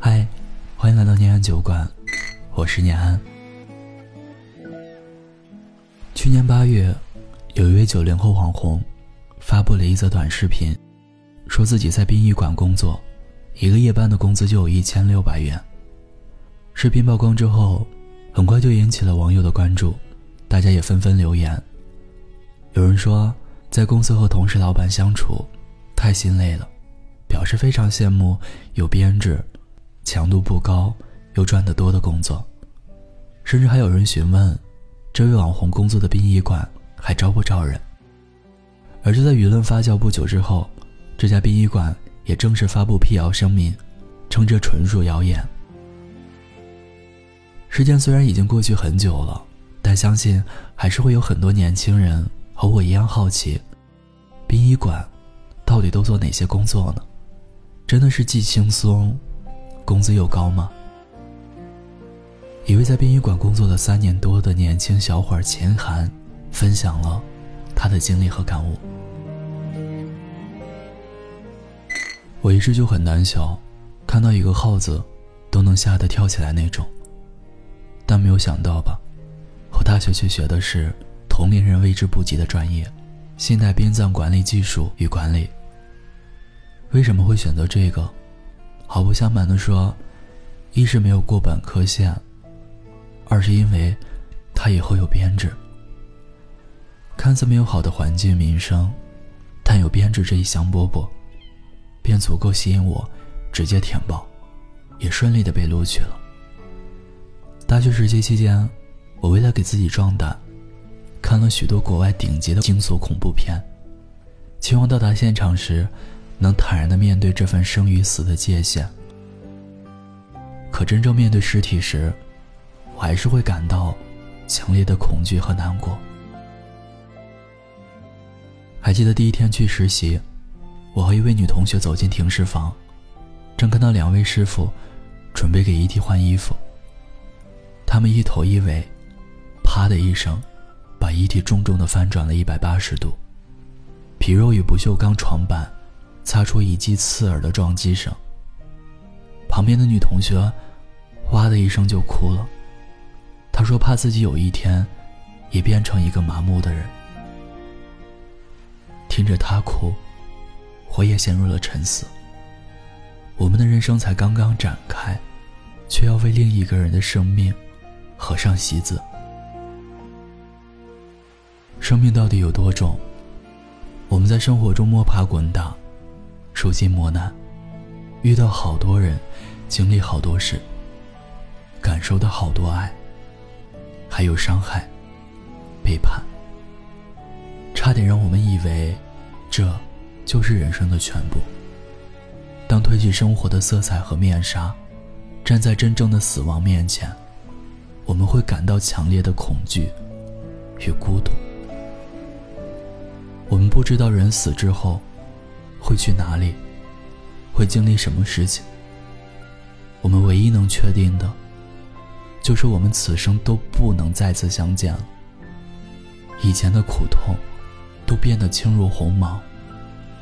嗨，欢迎来到念安酒馆，我是念安。去年八月，有一位九零后网红发布了一则短视频，说自己在殡仪馆工作，一个夜班的工资就有一千六百元。视频曝光之后，很快就引起了网友的关注，大家也纷纷留言。有人说，在公司和同事、老板相处太心累了，表示非常羡慕有编制、强度不高又赚得多的工作。甚至还有人询问，这位网红工作的殡仪馆还招不招人？而就在舆论发酵不久之后，这家殡仪馆也正式发布辟谣声明，称这纯属谣言。事件虽然已经过去很久了，但相信还是会有很多年轻人。和我一样好奇，殡仪馆到底都做哪些工作呢？真的是既轻松，工资又高吗？一位在殡仪馆工作了三年多的年轻小伙秦寒，分享了他的经历和感悟。我一直就很胆小，看到一个耗子，都能吓得跳起来那种。但没有想到吧，我大学却学的是。同龄人为之不及的专业，现代殡葬管理技术与管理。为什么会选择这个？毫不相瞒的说，一是没有过本科线，二是因为它以后有编制。看似没有好的环境民生，但有编制这一香饽饽，便足够吸引我直接填报，也顺利的被录取了。大学实习期间，我为了给自己壮胆。看了许多国外顶级的惊悚恐怖片，期望到达现场时，能坦然的面对这份生与死的界限。可真正面对尸体时，我还是会感到强烈的恐惧和难过。还记得第一天去实习，我和一位女同学走进停尸房，正看到两位师傅准备给遗体换衣服。他们一头一尾，啪的一声。把遗体重重的翻转了一百八十度，皮肉与不锈钢床板擦出一记刺耳的撞击声。旁边的女同学哇的一声就哭了，她说怕自己有一天也变成一个麻木的人。听着她哭，我也陷入了沉思。我们的人生才刚刚展开，却要为另一个人的生命合上席子。生命到底有多重？我们在生活中摸爬滚打，受尽磨难，遇到好多人，经历好多事，感受到好多爱，还有伤害、背叛，差点让我们以为这就是人生的全部。当褪去生活的色彩和面纱，站在真正的死亡面前，我们会感到强烈的恐惧与孤独。我们不知道人死之后会去哪里，会经历什么事情。我们唯一能确定的，就是我们此生都不能再次相见了。以前的苦痛都变得轻如鸿毛，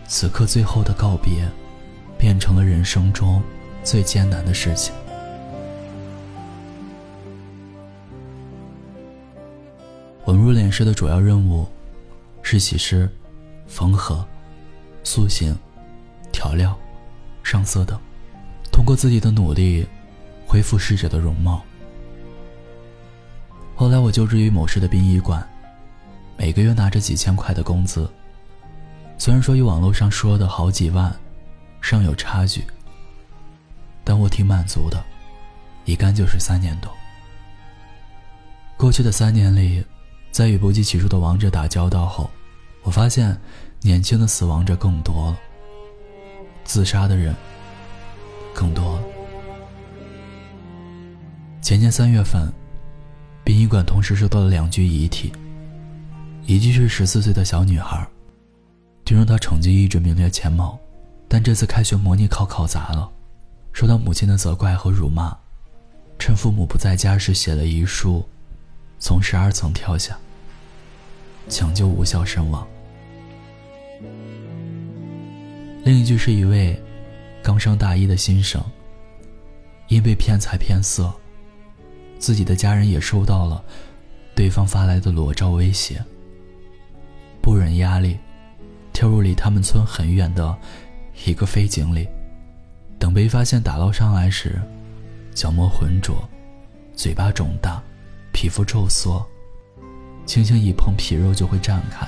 此刻最后的告别，变成了人生中最艰难的事情。我们入殓师的主要任务。是洗尸、缝合、塑形、调料、上色等，通过自己的努力恢复逝者的容貌。后来我就职于某市的殡仪馆，每个月拿着几千块的工资。虽然说与网络上说的好几万尚有差距，但我挺满足的，一干就是三年多。过去的三年里，在与不计其数的亡者打交道后。我发现，年轻的死亡者更多了，自杀的人更多了。前年三月份，殡仪馆同时收到了两具遗体，一具是十四岁的小女孩，听说她成绩一直名列前茅，但这次开学模拟考考砸了，受到母亲的责怪和辱骂，趁父母不在家时写了遗书，从十二层跳下，抢救无效身亡。另一句是一位刚上大一的新生，因被骗财骗色，自己的家人也收到了对方发来的裸照威胁，不忍压力，跳入离他们村很远的一个飞井里。等被发现打捞上来时，角膜浑浊，嘴巴肿大，皮肤皱缩，轻轻一碰皮肉就会绽开。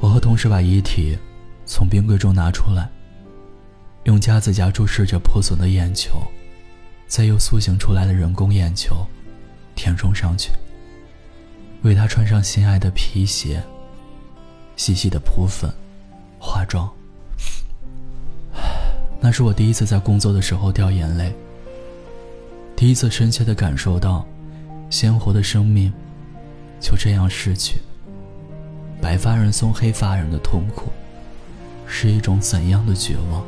我和同事把遗体从冰柜中拿出来，用夹子夹住逝者破损的眼球，再用塑形出来的人工眼球填充上去，为他穿上心爱的皮鞋，细细的铺粉，化妆。那是我第一次在工作的时候掉眼泪，第一次深切的感受到，鲜活的生命就这样逝去。白发人送黑发人的痛苦，是一种怎样的绝望？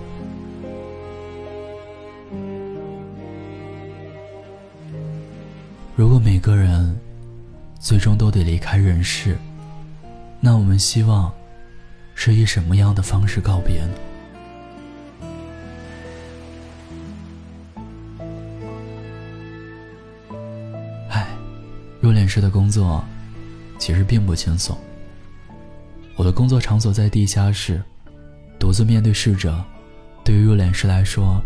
如果每个人最终都得离开人世，那我们希望是以什么样的方式告别呢？唉，入殓师的工作其实并不轻松。我的工作场所在地下室，独自面对逝者，对于入殓师来说，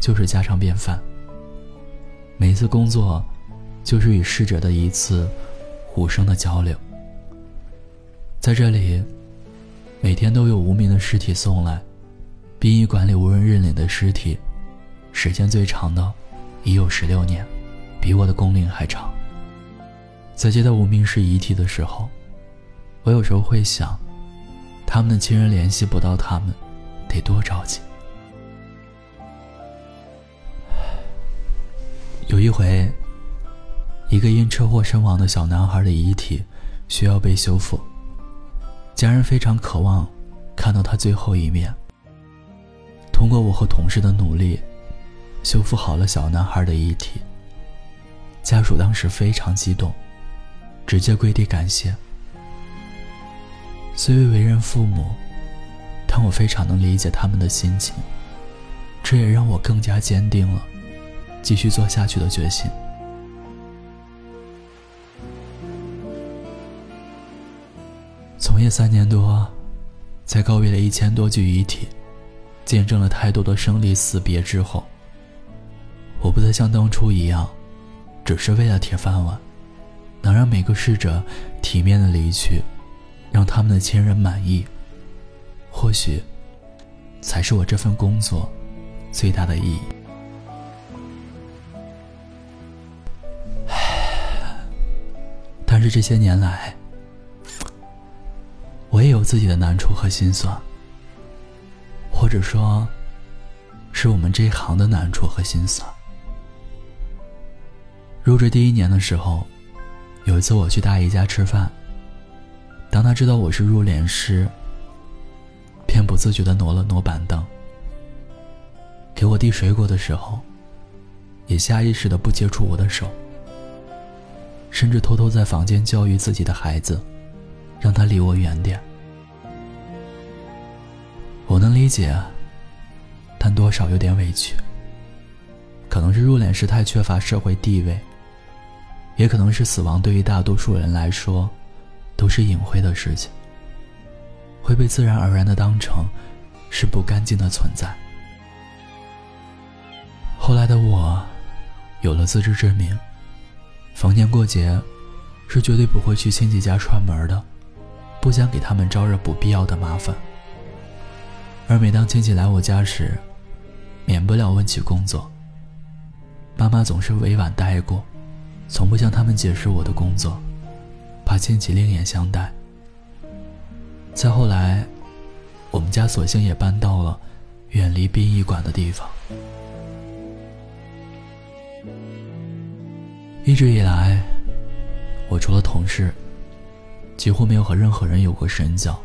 就是家常便饭。每一次工作，就是与逝者的一次无声的交流。在这里，每天都有无名的尸体送来，殡仪馆里无人认领的尸体，时间最长的已有十六年，比我的工龄还长。在接到无名尸遗体的时候。我有时候会想，他们的亲人联系不到他们，得多着急。有一回，一个因车祸身亡的小男孩的遗体需要被修复，家人非常渴望看到他最后一面。通过我和同事的努力，修复好了小男孩的遗体。家属当时非常激动，直接跪地感谢。虽未为人父母，但我非常能理解他们的心情。这也让我更加坚定了继续做下去的决心。从业三年多，在告别了一千多具遗体，见证了太多的生离死别之后，我不再像当初一样，只是为了铁饭碗，能让每个逝者体面的离去。让他们的亲人满意，或许才是我这份工作最大的意义。但是这些年来，我也有自己的难处和心酸，或者说，是我们这一行的难处和心酸。入职第一年的时候，有一次我去大姨家吃饭。当他知道我是入殓师，便不自觉地挪了挪板凳。给我递水果的时候，也下意识地不接触我的手，甚至偷偷在房间教育自己的孩子，让他离我远点。我能理解，但多少有点委屈。可能是入殓师太缺乏社会地位，也可能是死亡对于大多数人来说。都是隐晦的事情，会被自然而然的当成是不干净的存在。后来的我，有了自知之明，逢年过节是绝对不会去亲戚家串门的，不想给他们招惹不必要的麻烦。而每当亲戚来我家时，免不了问起工作。妈妈总是委婉带过，从不向他们解释我的工作。把亲戚另眼相待。再后来，我们家索性也搬到了远离殡仪馆的地方。一直以来，我除了同事，几乎没有和任何人有过深交。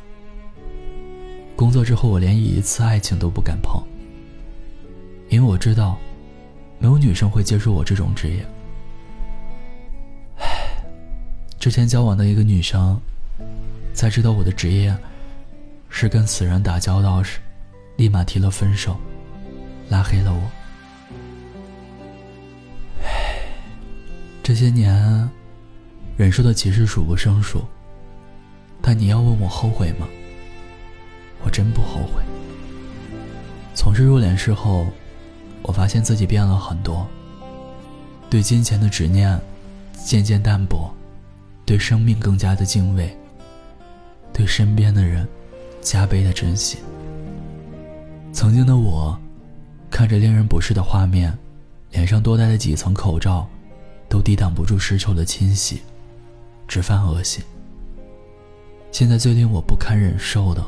工作之后，我连一次爱情都不敢碰，因为我知道，没有女生会接受我这种职业。之前交往的一个女生，在知道我的职业是跟死人打交道时，立马提了分手。拉黑了我。唉，这些年忍受的其实数不胜数，但你要问我后悔吗？我真不后悔。从事入殓师后，我发现自己变了很多，对金钱的执念渐渐淡薄，对生命更加的敬畏，对身边的人加倍的珍惜。曾经的我，看着令人不适的画面，脸上多戴的几层口罩，都抵挡不住尸臭的侵袭，直犯恶心。现在最令我不堪忍受的，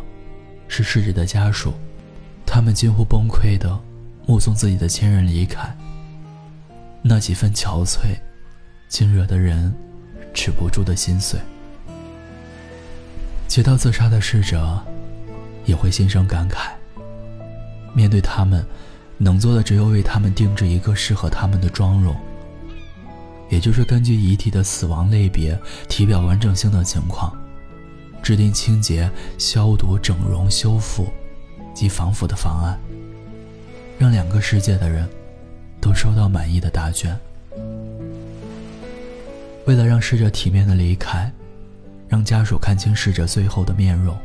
是逝者的家属，他们近乎崩溃的目送自己的亲人离开。那几分憔悴，竟惹的人止不住的心碎。接到自杀的逝者，也会心生感慨。面对他们，能做的只有为他们定制一个适合他们的妆容，也就是根据遗体的死亡类别、体表完整性的情况，制定清洁、消毒、整容、修复及防腐的方案，让两个世界的人都收到满意的答卷。为了让逝者体面的离开，让家属看清逝者最后的面容，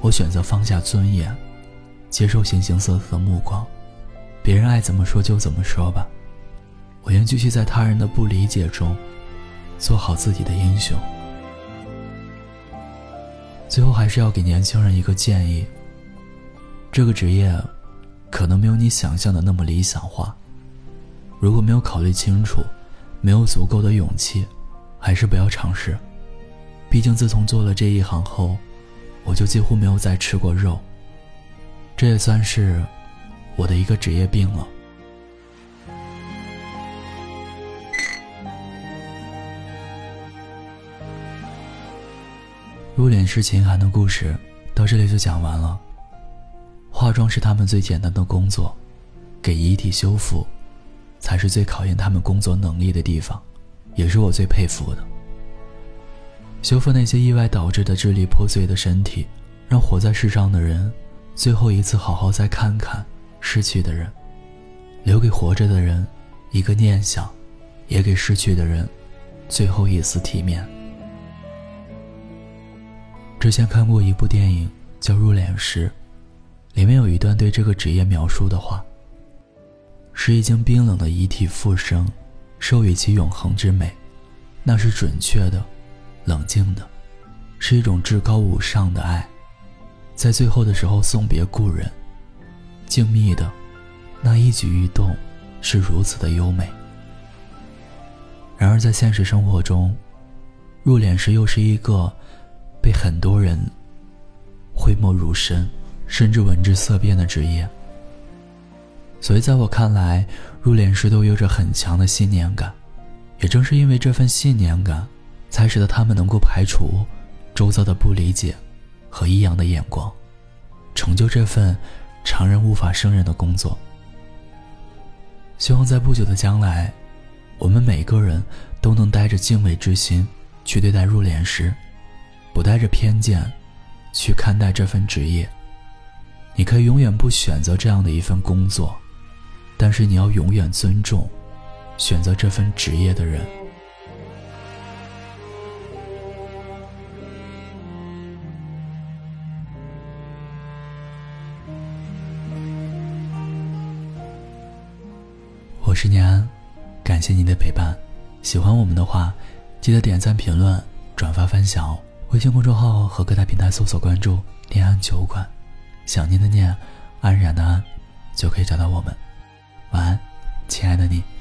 我选择放下尊严。接受形形色色的目光，别人爱怎么说就怎么说吧。我愿继续在他人的不理解中，做好自己的英雄。最后还是要给年轻人一个建议：这个职业，可能没有你想象的那么理想化。如果没有考虑清楚，没有足够的勇气，还是不要尝试。毕竟自从做了这一行后，我就几乎没有再吃过肉。这也算是我的一个职业病了。入殓师秦寒的故事到这里就讲完了。化妆是他们最简单的工作，给遗体修复，才是最考验他们工作能力的地方，也是我最佩服的。修复那些意外导致的支离破碎的身体，让活在世上的人。最后一次，好好再看看逝去的人，留给活着的人一个念想，也给逝去的人最后一丝体面。之前看过一部电影叫《入殓师》，里面有一段对这个职业描述的话：使已经冰冷的遗体复生，授予其永恒之美，那是准确的、冷静的，是一种至高无上的爱。在最后的时候送别故人，静谧的那一举一动是如此的优美。然而在现实生活中，入殓师又是一个被很多人讳莫如深，甚至闻之色变的职业。所以在我看来，入殓师都有着很强的信念感。也正是因为这份信念感，才使得他们能够排除周遭的不理解。和异样的眼光，成就这份常人无法胜任的工作。希望在不久的将来，我们每个人都能带着敬畏之心去对待入殓师，不带着偏见去看待这份职业。你可以永远不选择这样的一份工作，但是你要永远尊重选择这份职业的人。我是念安，感谢您的陪伴。喜欢我们的话，记得点赞、评论、转发、分享哦。微信公众号和各大平台搜索关注“念安酒馆”，想念的念，安然的安，就可以找到我们。晚安，亲爱的你。